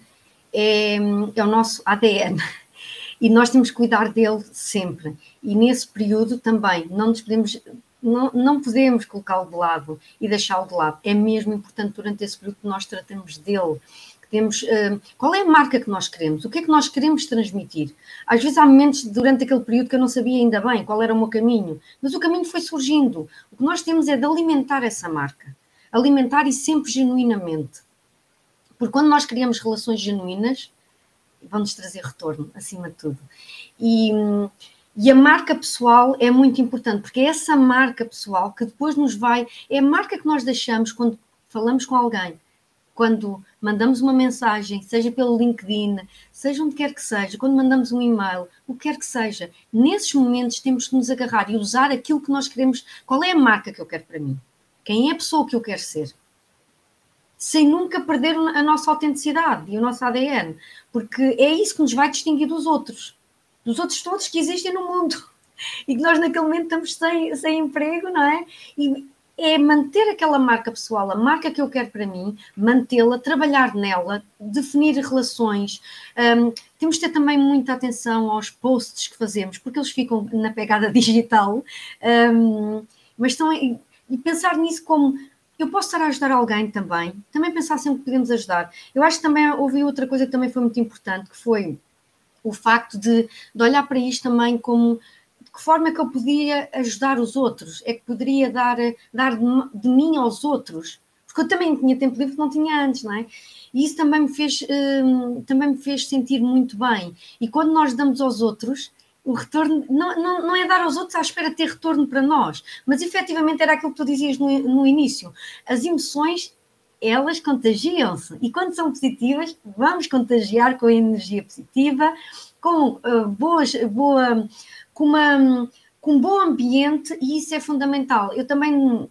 é, é o nosso ADN e nós temos que cuidar dele sempre. E nesse período também não nos podemos, não, não podemos colocá-lo de lado e deixá-lo de lado. É mesmo importante durante esse período que nós tratamos dele. Temos, uh, qual é a marca que nós queremos? O que é que nós queremos transmitir? Às vezes há momentos durante aquele período que eu não sabia ainda bem qual era o meu caminho, mas o caminho foi surgindo. O que nós temos é de alimentar essa marca alimentar e sempre genuinamente. Porque quando nós criamos relações genuínas, vamos trazer retorno, acima de tudo. E, e a marca pessoal é muito importante, porque é essa marca pessoal que depois nos vai. É a marca que nós deixamos quando falamos com alguém, quando mandamos uma mensagem, seja pelo LinkedIn, seja onde quer que seja, quando mandamos um e-mail, o que quer que seja. Nesses momentos temos que nos agarrar e usar aquilo que nós queremos. Qual é a marca que eu quero para mim? Quem é a pessoa que eu quero ser? Sem nunca perder a nossa autenticidade e o nosso ADN, porque é isso que nos vai distinguir dos outros, dos outros todos que existem no mundo e que nós naquele momento estamos sem, sem emprego, não é? E é manter aquela marca pessoal, a marca que eu quero para mim, mantê-la, trabalhar nela, definir relações. Um, temos de ter também muita atenção aos posts que fazemos, porque eles ficam na pegada digital, um, mas estão e pensar nisso como eu posso estar a ajudar alguém também, também pensar sempre que podemos ajudar. Eu acho que também houve outra coisa que também foi muito importante, que foi o facto de, de olhar para isto também como que forma que eu podia ajudar os outros, é que poderia dar, dar de, de mim aos outros, porque eu também tinha tempo livre que não tinha antes, não é? E isso também me fez, hum, também me fez sentir muito bem. E quando nós damos aos outros, o retorno não, não, não é dar aos outros à espera de ter retorno para nós, mas efetivamente era aquilo que tu dizias no, no início. As emoções, elas contagiam-se e quando são positivas, vamos contagiar com a energia positiva, com uh, boas, boa, com, uma, com um bom ambiente e isso é fundamental. Eu também,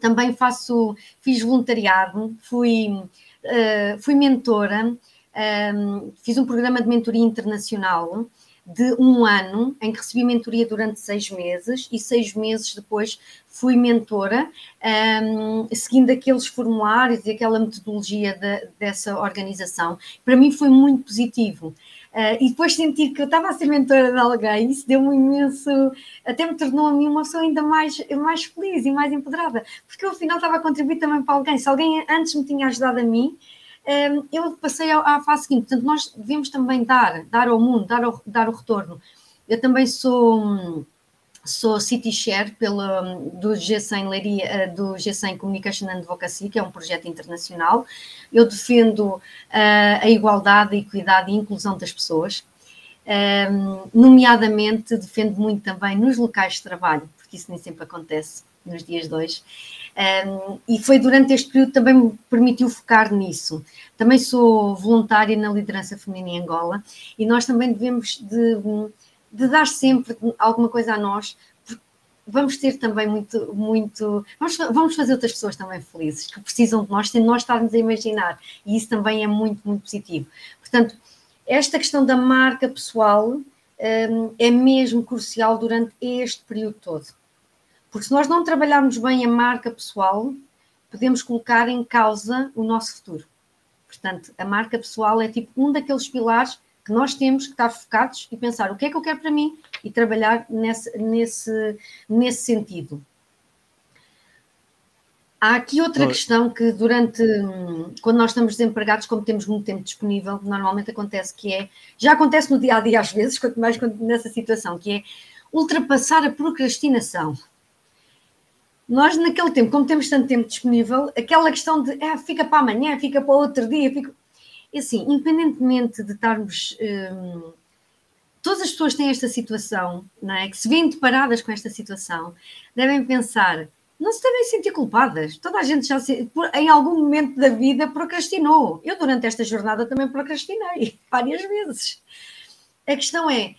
também faço, fiz voluntariado, fui, uh, fui mentora, um, eh, fiz um programa de mentoria internacional de um ano, em que recebi mentoria durante seis meses e seis meses depois fui mentora, um, seguindo aqueles formulários e aquela metodologia de, dessa organização. Para mim foi muito positivo. Uh, e depois sentir que eu estava a ser mentora de alguém, isso deu-me imenso, até me tornou a mim uma pessoa ainda mais, mais feliz e mais empoderada, porque eu afinal estava a contribuir também para alguém. Se alguém antes me tinha ajudado a mim, um, eu passei à, fase seguinte. Portanto, nós devemos também dar, dar ao mundo, dar o, dar o retorno. Eu também sou sou City Share pelo, do G100 Leiria, eh, do G100 Communication and Advocacy, que é um projeto internacional. Eu defendo uh, a igualdade, a equidade e a inclusão das pessoas. Um, ehm, nomeadamente, defendo muito também nos locais de trabalho, porque isso nem sempre acontece nos dias de hoje. Um, ehm, e foi durante este período também me permitiu focar nisso. Também sou voluntária na liderança feminina em Angola e nós também devemos de de dar sempre alguma coisa a nós, vamos ter também muito, muito. Vamos, vamos fazer outras pessoas também felizes, que precisam de nós, sem nós estarmos a imaginar. E isso também é muito, muito positivo. Portanto, esta questão da marca pessoal um, é mesmo crucial durante este período todo. Porque se nós não trabalharmos bem a marca pessoal, podemos colocar em causa o nosso futuro. Portanto, a marca pessoal é tipo um daqueles pilares que nós temos que estar focados e pensar o que é que eu quero para mim e trabalhar nesse, nesse, nesse sentido. Há aqui outra questão que durante, quando nós estamos desempregados, como temos muito tempo disponível, normalmente acontece que é, já acontece no dia a dia às vezes, quanto mais nessa situação, que é ultrapassar a procrastinação. Nós, naquele tempo, como temos tanto tempo disponível, aquela questão de ah, fica para amanhã, fica para outro dia, fica assim, independentemente de estarmos. Hum, todas as pessoas têm esta situação, não é? Que se veem deparadas com esta situação, devem pensar, não se devem sentir culpadas. Toda a gente já se, em algum momento da vida procrastinou. Eu, durante esta jornada, também procrastinei várias vezes. A questão é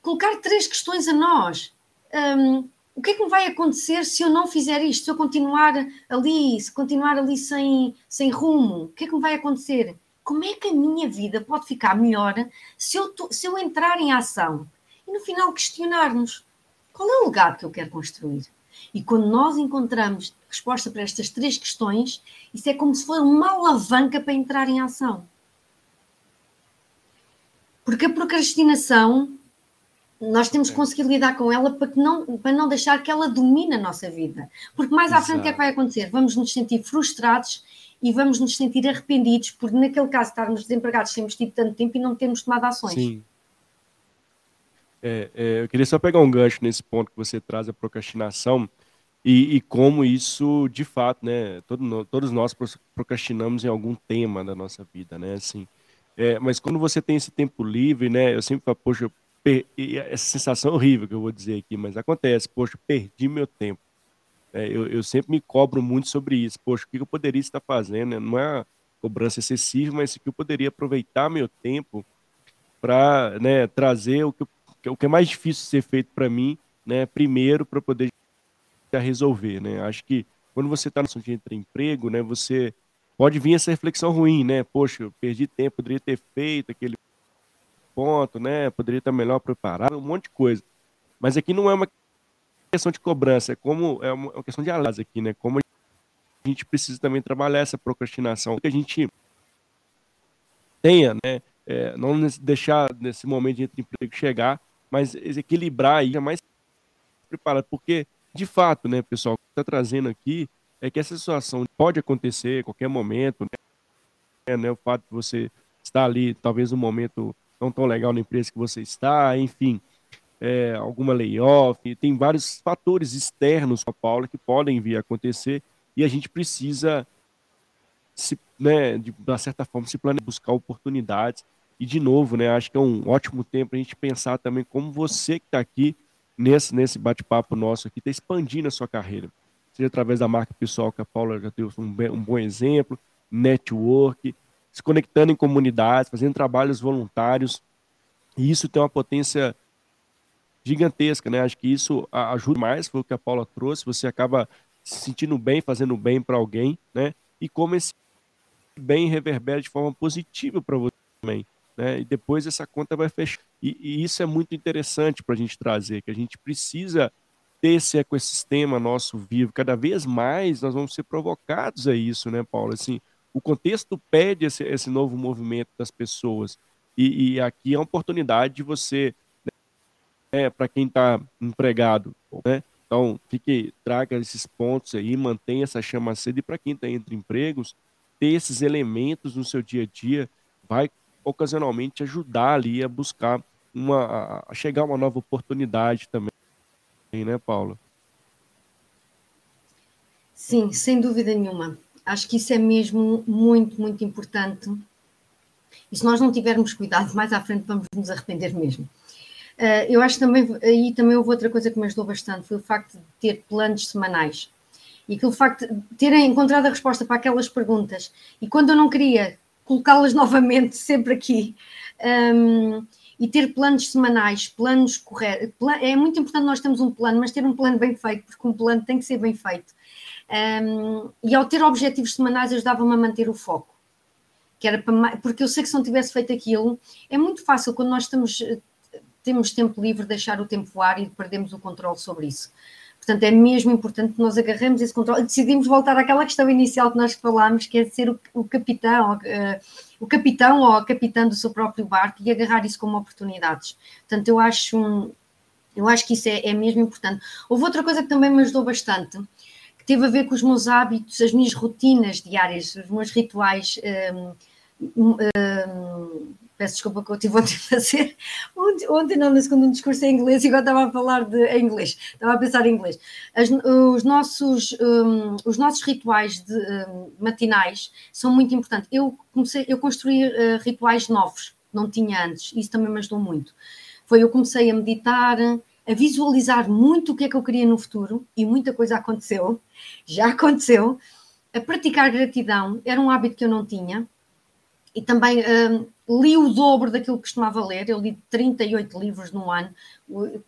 colocar três questões a nós. Um, o que é que me vai acontecer se eu não fizer isto? Se eu continuar ali, se continuar ali sem, sem rumo, o que é que me vai acontecer? Como é que a minha vida pode ficar melhor se eu, se eu entrar em ação e no final questionar-nos qual é o legado que eu quero construir? E quando nós encontramos resposta para estas três questões, isso é como se fosse uma alavanca para entrar em ação. Porque a procrastinação, nós temos que conseguir lidar com ela para, que não, para não deixar que ela domine a nossa vida. Porque mais à frente o que é que vai acontecer? Vamos nos sentir frustrados e vamos nos sentir arrependidos por, naquele caso, estarmos desempregados, temos tido tanto tempo e não temos tomado ações. Sim. É, é, eu queria só pegar um gancho nesse ponto que você traz a procrastinação e, e como isso, de fato, né, todo, todos nós procrastinamos em algum tema da nossa vida, né, assim. É, mas quando você tem esse tempo livre, né, eu sempre falo, poxa, essa sensação horrível que eu vou dizer aqui, mas acontece, poxa, perdi meu tempo. É, eu, eu, sempre me cobro muito sobre isso. Poxa, o que eu poderia estar fazendo? Né? Não é cobrança excessiva, mas que eu poderia aproveitar meu tempo para né, trazer o que, o que é mais difícil ser feito para mim, né, primeiro para poder resolver. Né? Acho que quando você está no assunto de emprego, né, você pode vir essa reflexão ruim, né? Poxa, eu perdi tempo, poderia ter feito aquele ponto, né? Poderia estar melhor preparado, um monte de coisa. Mas aqui não é uma questão de cobrança, é como é uma, é uma questão de alas aqui, né? Como a gente precisa também trabalhar essa procrastinação, que a gente tenha, né? É, não deixar nesse momento de emprego chegar, mas equilibrar aí, mais preparado, porque de fato, né, pessoal, está trazendo aqui é que essa situação pode acontecer a qualquer momento, né? né? O fato de você estar ali, talvez um momento não tão legal na empresa que você está, enfim, é, alguma layoff, tem vários fatores externos para a Paula que podem vir a acontecer e a gente precisa, se, né, de uma certa forma, se planejar, buscar oportunidades. E, de novo, né, acho que é um ótimo tempo para a gente pensar também como você que está aqui nesse, nesse bate-papo nosso aqui, está expandindo a sua carreira. Seja através da marca pessoal, que a Paula já deu um, um bom exemplo, network, se conectando em comunidades, fazendo trabalhos voluntários. E isso tem uma potência gigantesca, né? Acho que isso ajuda mais, foi o que a Paula trouxe, você acaba se sentindo bem, fazendo bem para alguém, né? E como esse bem reverbera de forma positiva para você também, né? E depois essa conta vai fechar. E, e isso é muito interessante para a gente trazer, que a gente precisa ter esse ecossistema nosso vivo. Cada vez mais nós vamos ser provocados a isso, né, Paulo? Assim, o contexto pede esse, esse novo movimento das pessoas. E, e aqui é uma oportunidade de você, né, para quem está empregado, né? Então, fique, traga esses pontos aí, mantenha essa chama acesa. E para quem está entre empregos, ter esses elementos no seu dia a dia vai ocasionalmente ajudar ali a buscar uma, a chegar a uma nova oportunidade também, né, Paula? Sim, sem dúvida nenhuma. Acho que isso é mesmo muito, muito importante. E se nós não tivermos cuidado, mais à frente vamos nos arrepender mesmo. Uh, eu acho também, aí também houve outra coisa que me ajudou bastante, foi o facto de ter planos semanais. E aquele facto de terem encontrado a resposta para aquelas perguntas. E quando eu não queria colocá-las novamente sempre aqui, um, e ter planos semanais, planos corretos. É muito importante nós termos um plano, mas ter um plano bem feito, porque um plano tem que ser bem feito. Um, e ao ter objetivos semanais ajudava-me a manter o foco. Que era para, porque eu sei que se não tivesse feito aquilo, é muito fácil quando nós estamos, temos tempo livre deixar o tempo voar e perdemos o controle sobre isso. Portanto, é mesmo importante que nós agarremos esse controle e decidimos voltar àquela questão inicial que nós falámos, que é ser o, o capitão, uh, o capitão ou a capitã do seu próprio barco e agarrar isso como oportunidades. Portanto, eu acho, um, eu acho que isso é, é, mesmo importante. Houve outra coisa que também me ajudou bastante, que teve a ver com os meus hábitos, as minhas rotinas diárias, os meus rituais. Um, um, peço desculpa que eu tive ontem a fazer, ontem, ontem não, no segundo discurso em inglês, e agora estava a falar de, em inglês, estava a pensar em inglês. As, os, nossos, um, os nossos rituais de, um, matinais são muito importantes. Eu comecei, eu construí uh, rituais novos, não tinha antes, isso também me ajudou muito. Foi, eu comecei a meditar, a visualizar muito o que é que eu queria no futuro, e muita coisa aconteceu, já aconteceu, a praticar gratidão, era um hábito que eu não tinha, e também um, li o dobro daquilo que costumava ler. Eu li 38 livros num ano,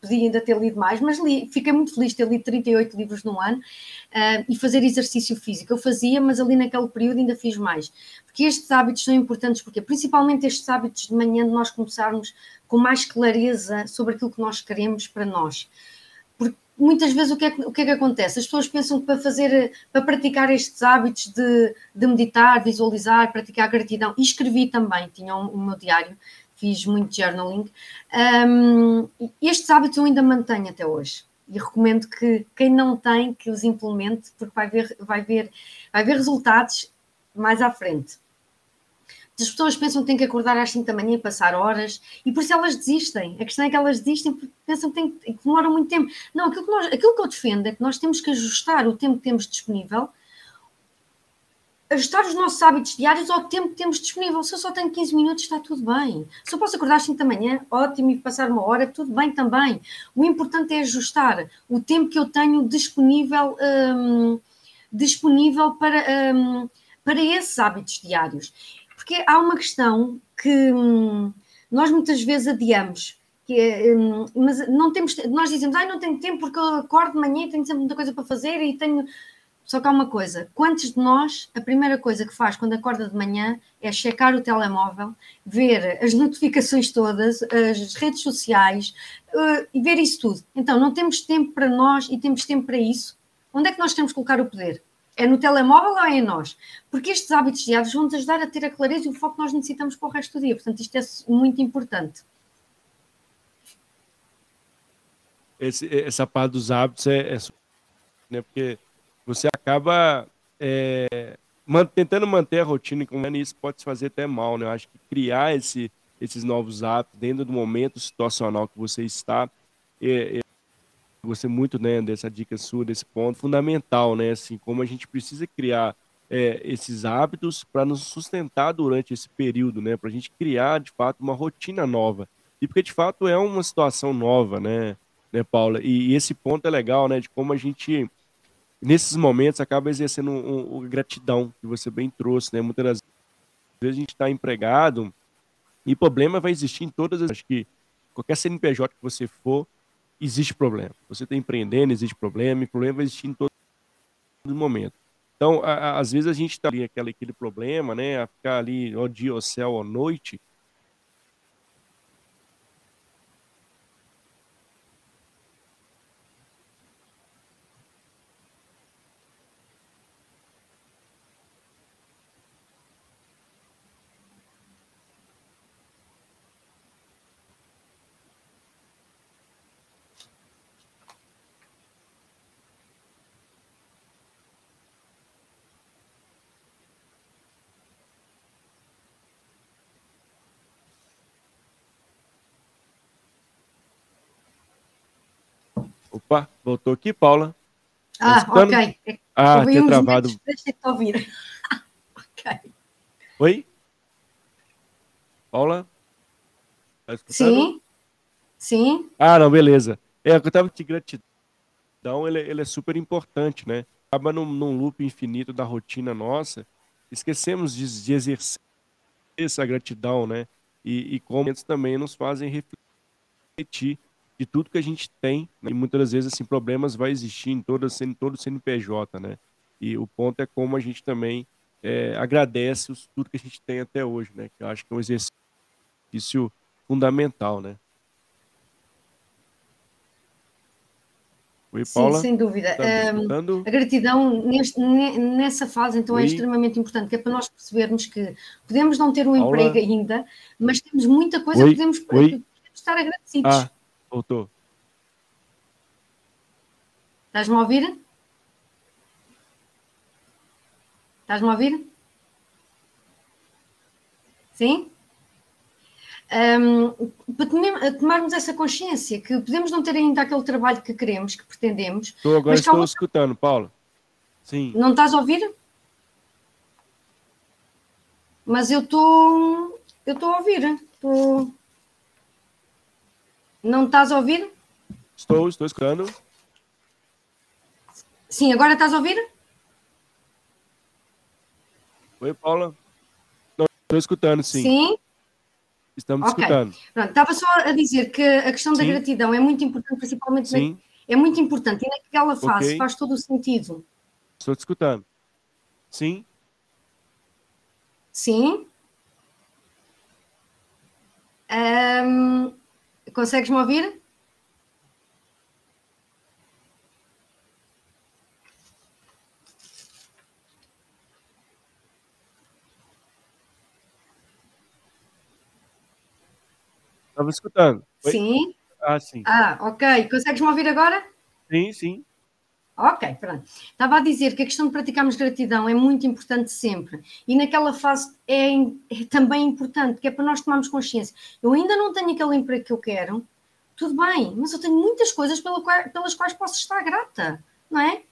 podia ainda ter lido mais, mas li, fiquei muito feliz de ter lido 38 livros num ano uh, e fazer exercício físico. Eu fazia, mas ali naquele período ainda fiz mais. Porque estes hábitos são importantes, porque principalmente estes hábitos de manhã, de nós começarmos com mais clareza sobre aquilo que nós queremos para nós muitas vezes o que, é o que é que acontece? As pessoas pensam que para fazer, para praticar estes hábitos de, de meditar, visualizar, praticar gratidão, e escrevi também, tinha o um, um meu diário, fiz muito journaling, um, estes hábitos eu ainda mantenho até hoje. E recomendo que quem não tem, que os implemente, porque vai ver, vai ver, vai ver resultados mais à frente. As pessoas pensam que têm que acordar às 5 da manhã e passar horas, e por isso elas desistem. A questão é que elas desistem porque pensam que, tem, que demoram muito tempo. Não, aquilo que, nós, aquilo que eu defendo é que nós temos que ajustar o tempo que temos disponível, ajustar os nossos hábitos diários ao tempo que temos disponível. Se eu só tenho 15 minutos, está tudo bem. Se eu posso acordar às 5 da manhã, ótimo, e passar uma hora, tudo bem também. O importante é ajustar o tempo que eu tenho disponível, hum, disponível para, hum, para esses hábitos diários. Porque há uma questão que hum, nós muitas vezes adiamos, que é, hum, mas não temos, nós dizemos, ai, não tenho tempo porque eu acordo de manhã e tenho sempre muita coisa para fazer e tenho. Só que há uma coisa: quantos de nós, a primeira coisa que faz quando acorda de manhã é checar o telemóvel, ver as notificações todas, as redes sociais uh, e ver isso tudo. Então, não temos tempo para nós e temos tempo para isso. Onde é que nós temos que colocar o poder? É no telemóvel ou é em nós? Porque estes hábitos diários vão nos ajudar a ter a clareza e o foco que nós necessitamos para o resto do dia. Portanto, isto é muito importante. Esse, essa parte dos hábitos é, é né, porque você acaba é, man, tentando manter a rotina e como isso pode se fazer até mal, né? Eu acho que criar esse, esses novos hábitos dentro do momento situacional que você está é, é gostei muito né, dessa dica sua, desse ponto fundamental, né? Assim, como a gente precisa criar é, esses hábitos para nos sustentar durante esse período, né? Para a gente criar, de fato, uma rotina nova. E porque, de fato, é uma situação nova, né, né Paula? E, e esse ponto é legal, né? De como a gente, nesses momentos, acaba exercendo um, um, gratidão, que você bem trouxe, né? Muitas das vezes a gente está empregado e problema vai existir em todas as... Acho que qualquer CNPJ que você for, existe problema. Você está empreendendo, existe problema, e problema vai existir em todo momento. Então, a, a, às vezes a gente está ali aquele, aquele problema, né, a ficar ali ó dia, ó céu, ó noite, Opa, voltou aqui, Paula. Tá ah, ok. Ah, tinha travado. Deixa eu ouvir. ok. Oi? Paula? Tá Sim. Sim. Ah, não, beleza. É, eu tava de gratidão, ele, ele é super importante, né? Acaba num, num loop infinito da rotina nossa, esquecemos de, de exercer essa gratidão, né? E, e como eles também nos fazem refletir de tudo que a gente tem, né? e muitas das vezes assim, problemas vai existir em todo, em todo CNPJ, né? E o ponto é como a gente também é, agradece os, tudo que a gente tem até hoje, né? Que eu acho que é um exercício fundamental, né? Oi, Paula. Sim, sem dúvida. Um, a gratidão neste, nessa fase, então, é Oi. é extremamente importante, que é para nós percebermos que podemos não ter um Paula. emprego ainda, mas temos muita coisa Oi. que podemos, podemos estar agradecidos. Ah, voltou. Estás-me a ouvir? Estás-me a ouvir? Sim? um, para tomarmos essa consciência que podemos não ter ainda aquele trabalho que queremos, que pretendemos. Estou agora estou escutando, Paulo. Sim. Não estás a ouvir? Mas eu estou. Eu estou a ouvir. Estou... Não estás a ouvir? Estou, estou escutando. Sim, agora estás a ouvir? Oi, Paula. Não, estou escutando, sim. Sim. Estamos okay. escutando. Pronto, estava só a dizer que a questão da Sim. gratidão é muito importante, principalmente Sim. Na, é muito importante e naquela fase okay. faz todo o sentido. Estou te escutando. Sim. Sim. Um, consegues me ouvir? Estava escutando. Oi? Sim. Ah, sim. Ah, ok. Consegues me ouvir agora? Sim, sim. Ok, pronto. Estava a dizer que a questão de praticarmos gratidão é muito importante sempre. E naquela fase é, é, também importante, que é para nós tomarmos consciência. Eu ainda não tenho aquele emprego que eu quero, tudo bem, mas eu tenho muitas coisas pelas quais posso estar grata, não é?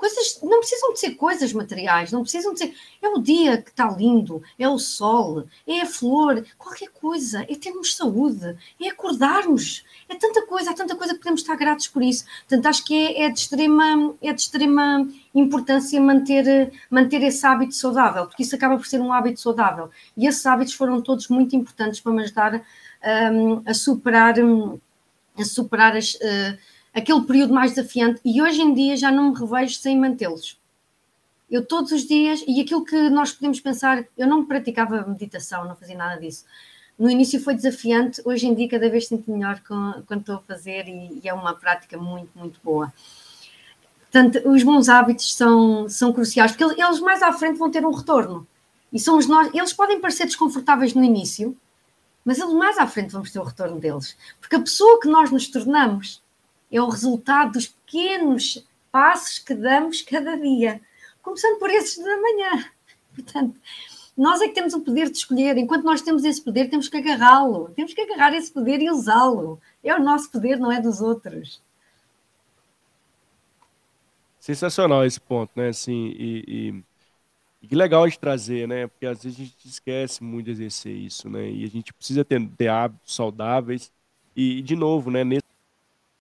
Coisas não precisam de ser coisas materiais, não precisam de ser. É o dia que está lindo, é o sol, é a flor, qualquer coisa, é termos saúde, é acordarmos, é tanta coisa, há tanta coisa que podemos estar gratos por isso. Portanto, acho que é, é, de, extrema, é de extrema importância manter, manter esse hábito saudável, porque isso acaba por ser um hábito saudável. E esses hábitos foram todos muito importantes para me ajudar um, a superar, a superar as. Uh, aquele período mais desafiante e hoje em dia já não me revejo sem mantê-los. Eu todos os dias, e aquilo que nós podemos pensar, eu não praticava meditação, não fazia nada disso. No início foi desafiante, hoje em dia cada vez sinto melhor quando estou a fazer e, e, é uma prática muito, muito boa. Portanto, os bons hábitos são, são cruciais, porque eles mais à frente vão ter um retorno. E somos nós, eles podem parecer desconfortáveis no início, mas eles mais à frente vamos ter o retorno deles. Porque a pessoa que nós nos tornamos é o resultado dos pequenos passos que damos cada dia, começando por esses da manhã. Portanto, nós é que temos o poder de escolher. Enquanto nós temos esse poder, temos que agarrá-lo. Temos que agarrar esse poder e usá-lo. É o nosso poder, não é dos outros. Sensacional esse ponto, né? Assim, e, e, e, que legal de trazer, né? Porque às vezes a gente esquece muito de exercer isso, né? E a gente precisa ter, ter hábitos saudáveis. E, de novo, né? Nesse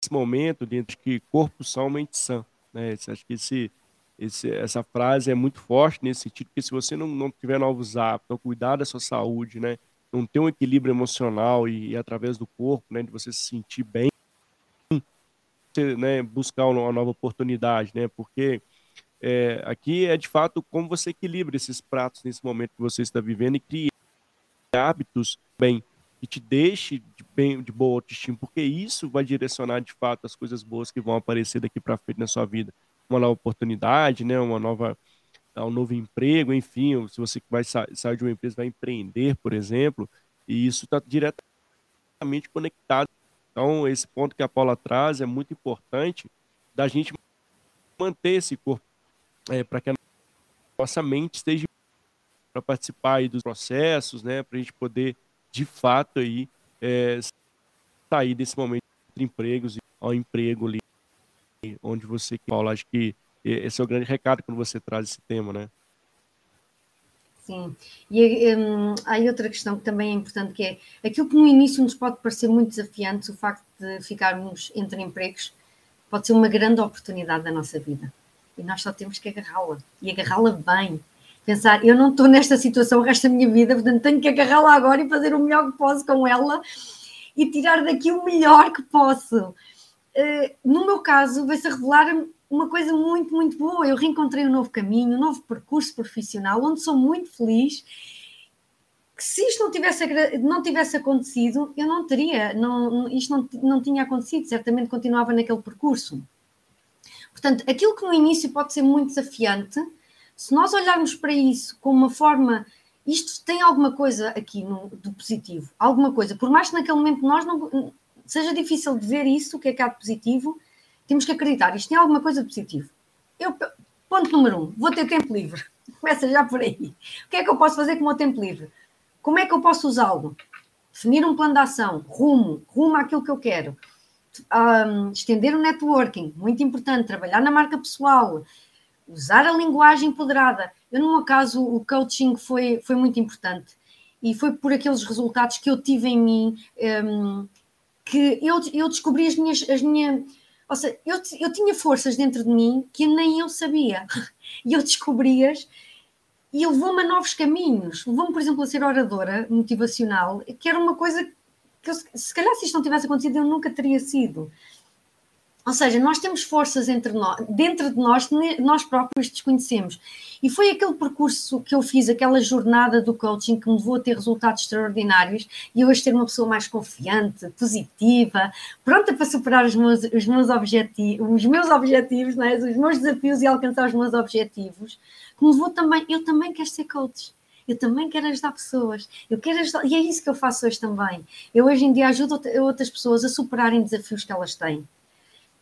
nesse momento, dentro de que corpo são, mente sã. Né? Acho que esse, esse, essa frase é muito forte nesse sentido, porque se você não, não tiver novos hábitos, cuidar da sua saúde, né? não ter um equilíbrio emocional e, e através do corpo, né, de você se sentir bem, você, né, buscar uma nova oportunidade, né? Porque é, aqui é de fato como você equilibra esses pratos nesse momento que você está vivendo e cria hábitos bem que te deixe de, bem, de boa autoestima, porque isso vai direcionar de fato as coisas boas que vão aparecer daqui para frente na sua vida. Uma nova oportunidade, né? uma nova, um novo emprego, enfim, se você vai sa sair de uma empresa, vai empreender, por exemplo, e isso está diretamente conectado. Então, esse ponto que a Paula traz é muito importante da gente manter esse corpo é, para que a nossa mente esteja para participar aí dos processos, né, para a gente poder de fato aí é, sair desse momento de empregos ao emprego ali onde você, Paulo, acho que esse é o grande recado quando você traz esse tema, né? Sim, e um, há outra questão que também é importante, que é aquilo que no início nos pode parecer muito desafiante, o facto de ficarmos entre empregos, pode ser uma grande oportunidade da nossa vida. E nós só temos que agarrá-la, e agarrá-la bem. Pensar, eu não estou nesta situação o resto da minha vida, portanto tenho que agarrá-la agora e fazer o melhor que posso com ela e tirar daqui o melhor que posso. Uh, no meu caso, vai-se revelar uma coisa muito, muito boa. Eu reencontrei um novo caminho, um novo percurso profissional, onde sou muito feliz. Que se isto não tivesse, não tivesse acontecido, eu não teria, não, isto não, não tinha acontecido, certamente continuava naquele percurso. Portanto, aquilo que no início pode ser muito desafiante, se nós olharmos para isso com uma forma, isto tem alguma coisa aqui no, do positivo, alguma coisa, por mais que naquele momento nós não seja difícil de ver isso, o que é que há de positivo, temos que acreditar, isto tem alguma coisa de positivo. Eu, ponto número um, vou ter tempo livre. Começa já por aí. O que é que eu posso fazer com o meu tempo livre? Como é que eu posso usá-lo? Definir um plano de ação, rumo, rumo àquilo que eu quero. Um, estender o networking, muito importante, trabalhar na marca pessoal, usar a linguagem empoderada. Eu, no meu caso, o coaching foi, foi muito importante e foi por aqueles resultados que eu tive em mim um, que eu, eu descobri as minhas, as minhas ou seja, eu, eu tinha forças dentro de mim que nem eu sabia. E eu descobri-as e levou-me a novos caminhos. Levou-me, por exemplo, a ser oradora motivacional, que era uma coisa que, eu, se calhar, se isto não tivesse acontecido, eu nunca teria sido. Ou seja, nós temos forças nós, dentro de nós que nós próprios desconhecemos. E foi aquele percurso que eu fiz, aquela jornada do coaching que me levou a ter resultados extraordinários e hoje ter uma pessoa mais confiante, positiva, pronta para superar os meus, os meus objetivos, os meus objetivos, é? os meus desafios e alcançar os meus objetivos, que me levou também, eu também quero ser coach. Eu também quero ajudar pessoas. Eu quero ajudar, e é isso que eu faço hoje também. Eu hoje em dia ajudo outras pessoas a superarem desafios que elas têm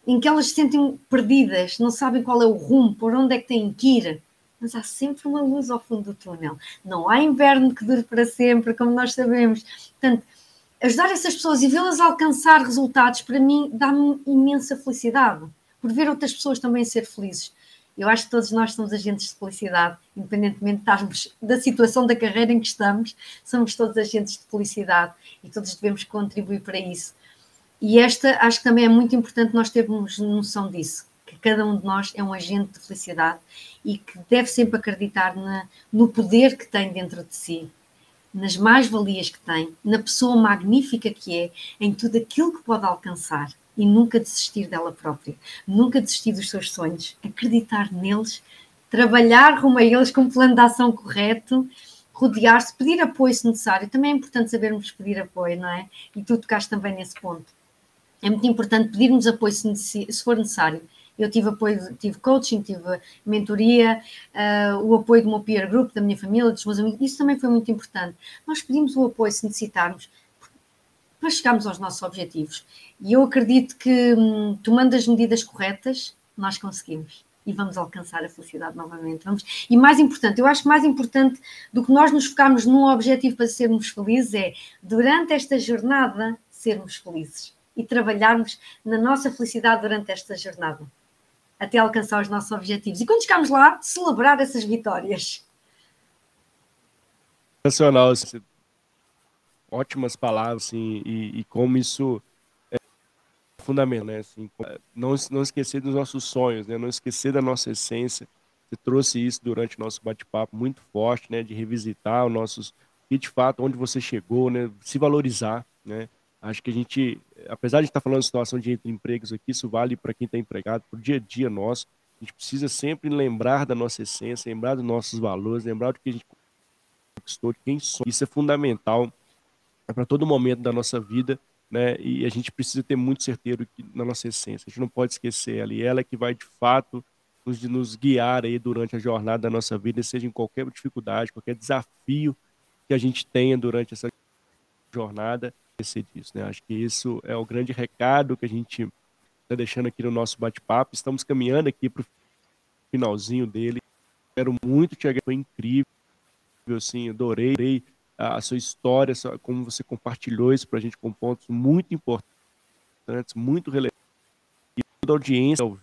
em que elas se sentem perdidas, não sabem qual é o rumo, por onde é que têm que ir. Mas há sempre uma luz ao fundo do túnel. Não há inverno que dure para sempre, como nós sabemos. Portanto, ajudar essas pessoas e vê-las alcançar resultados, para mim, dá-me imensa felicidade, por ver outras pessoas também ser felizes. Eu acho que todos nós somos agentes de felicidade, independentemente de da situação da carreira em que estamos, somos todos agentes de felicidade e todos devemos contribuir para isso. E esta acho que também é muito importante nós termos noção disso, que cada um de nós é um agente de felicidade e que deve sempre acreditar na, no poder que tem dentro de si, nas mais-valias que tem, na pessoa magnífica que é, em tudo aquilo que pode alcançar e nunca desistir dela própria, nunca desistir dos seus sonhos, acreditar neles, trabalhar rumo a eles com um plano de ação correto, rodear-se, pedir apoio se necessário. Também é importante sabermos pedir apoio, não é? E tu tocaste também nesse ponto é muito importante pedirmos apoio se, se for necessário. Eu tive apoio, tive coaching, tive mentoria, uh, o apoio do meu peer group, da minha família, dos meus amigos, isso também foi muito importante. Nós pedimos o apoio se necessitarmos para chegarmos aos nossos objetivos. E eu acredito que, hum, tomando as medidas corretas, nós conseguimos e vamos alcançar a felicidade novamente. Vamos... E mais importante, eu acho que mais importante do que nós nos focarmos num objetivo para sermos felizes é, durante esta jornada, sermos felizes e trabalharmos na nossa felicidade durante esta jornada, até alcançar os nossos objetivos. E quando chegarmos lá, celebrar essas vitórias. Sensacional. Assim, ótimas palavras, assim, e, e como isso é fundamental, né? Assim, não, não esquecer dos nossos sonhos, né? Não esquecer da nossa essência. Você trouxe isso durante o nosso bate-papo muito forte, né? De revisitar os nossos e de fato onde você chegou, né? Se valorizar, né? Acho que a gente, apesar de estar falando de situação de entre empregos aqui, isso vale para quem está empregado, para o dia a dia nosso. A gente precisa sempre lembrar da nossa essência, lembrar dos nossos valores, lembrar do que a gente conquistou, de quem somos. Isso é fundamental para todo momento da nossa vida, né? E a gente precisa ter muito certeiro na nossa essência. A gente não pode esquecer ela. E ela é que vai, de fato, nos, nos guiar aí durante a jornada da nossa vida, seja em qualquer dificuldade, qualquer desafio que a gente tenha durante essa jornada esquecer disso, né? Acho que isso é o grande recado que a gente está deixando aqui no nosso bate-papo. Estamos caminhando aqui para o finalzinho dele. Quero muito te agradecer, foi incrível, assim, adorei a sua história, como você compartilhou isso para a gente com pontos muito importantes, muito relevantes. E toda a audiência ao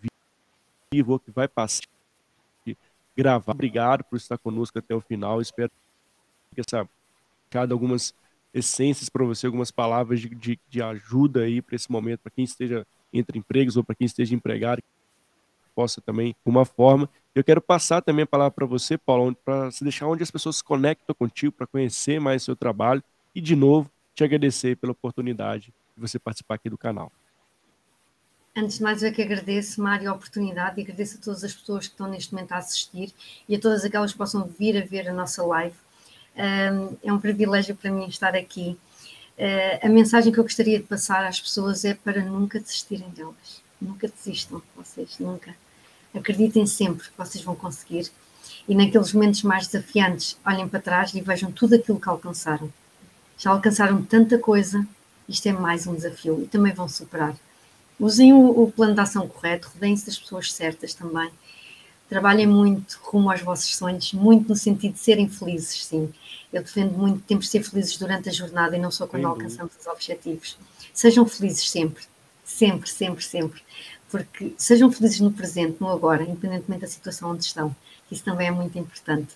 vivo que vai passar gravar. Obrigado por estar conosco até o final. Espero que essa cada algumas essências para você, algumas palavras de, de, de ajuda aí para esse momento, para quem esteja entre empregos ou para quem esteja empregado, possa também, uma forma. Eu quero passar também a palavra para você, Paulo, para se deixar onde as pessoas se conectam contigo para conhecer mais seu trabalho e, de novo, te agradecer pela oportunidade de você participar aqui do canal. Antes de mais, eu é que agradeço, Mário, a oportunidade e agradeço a todas as pessoas que estão neste momento a assistir e a todas aquelas que possam vir a ver a nossa live. É um privilégio para mim estar aqui. Uh, a mensagem que eu gostaria de passar às pessoas é para nunca desistirem delas. Nunca desistam, vocês, nunca. Acreditem sempre que vocês vão conseguir e naqueles momentos mais desafiantes, olhem para trás e vejam tudo aquilo que alcançaram. Já alcançaram tanta coisa, isto é mais um desafio e também vão superar. Usem o, o plano de ação correto, rodeiem-se das pessoas certas também. Trabalhem muito rumo aos vossos sonhos, muito no sentido de serem felizes, sim. Eu defendo muito que temos de ser felizes durante a jornada e não só quando alcançamos os objetivos. Sejam felizes sempre, sempre, sempre, sempre. Porque sejam felizes no presente, no agora, independentemente da situação onde estão. Isso também é muito importante.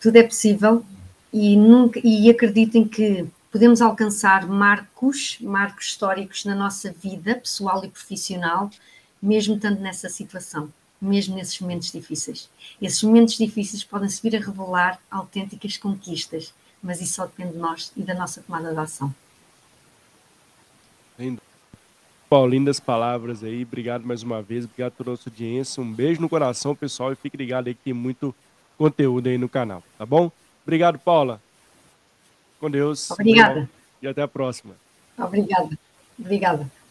Tudo é possível e, nunca, e acreditem que podemos alcançar marcos, marcos históricos na nossa vida pessoal e profissional, mesmo estando nessa situação, mesmo nesses momentos difíceis. Esses momentos difíceis podem-se vir a revelar autênticas conquistas, mas isso só depende de nós e da nossa tomada de ação. Paulo, lindas palavras aí. Obrigado mais uma vez. Obrigado pela nossa audiência. Um beijo no coração, pessoal. E fique ligado aí que tem muito conteúdo aí no canal, tá bom? Obrigado, Paula. Com Deus. Obrigada. E até a próxima. Obrigada. Obrigada.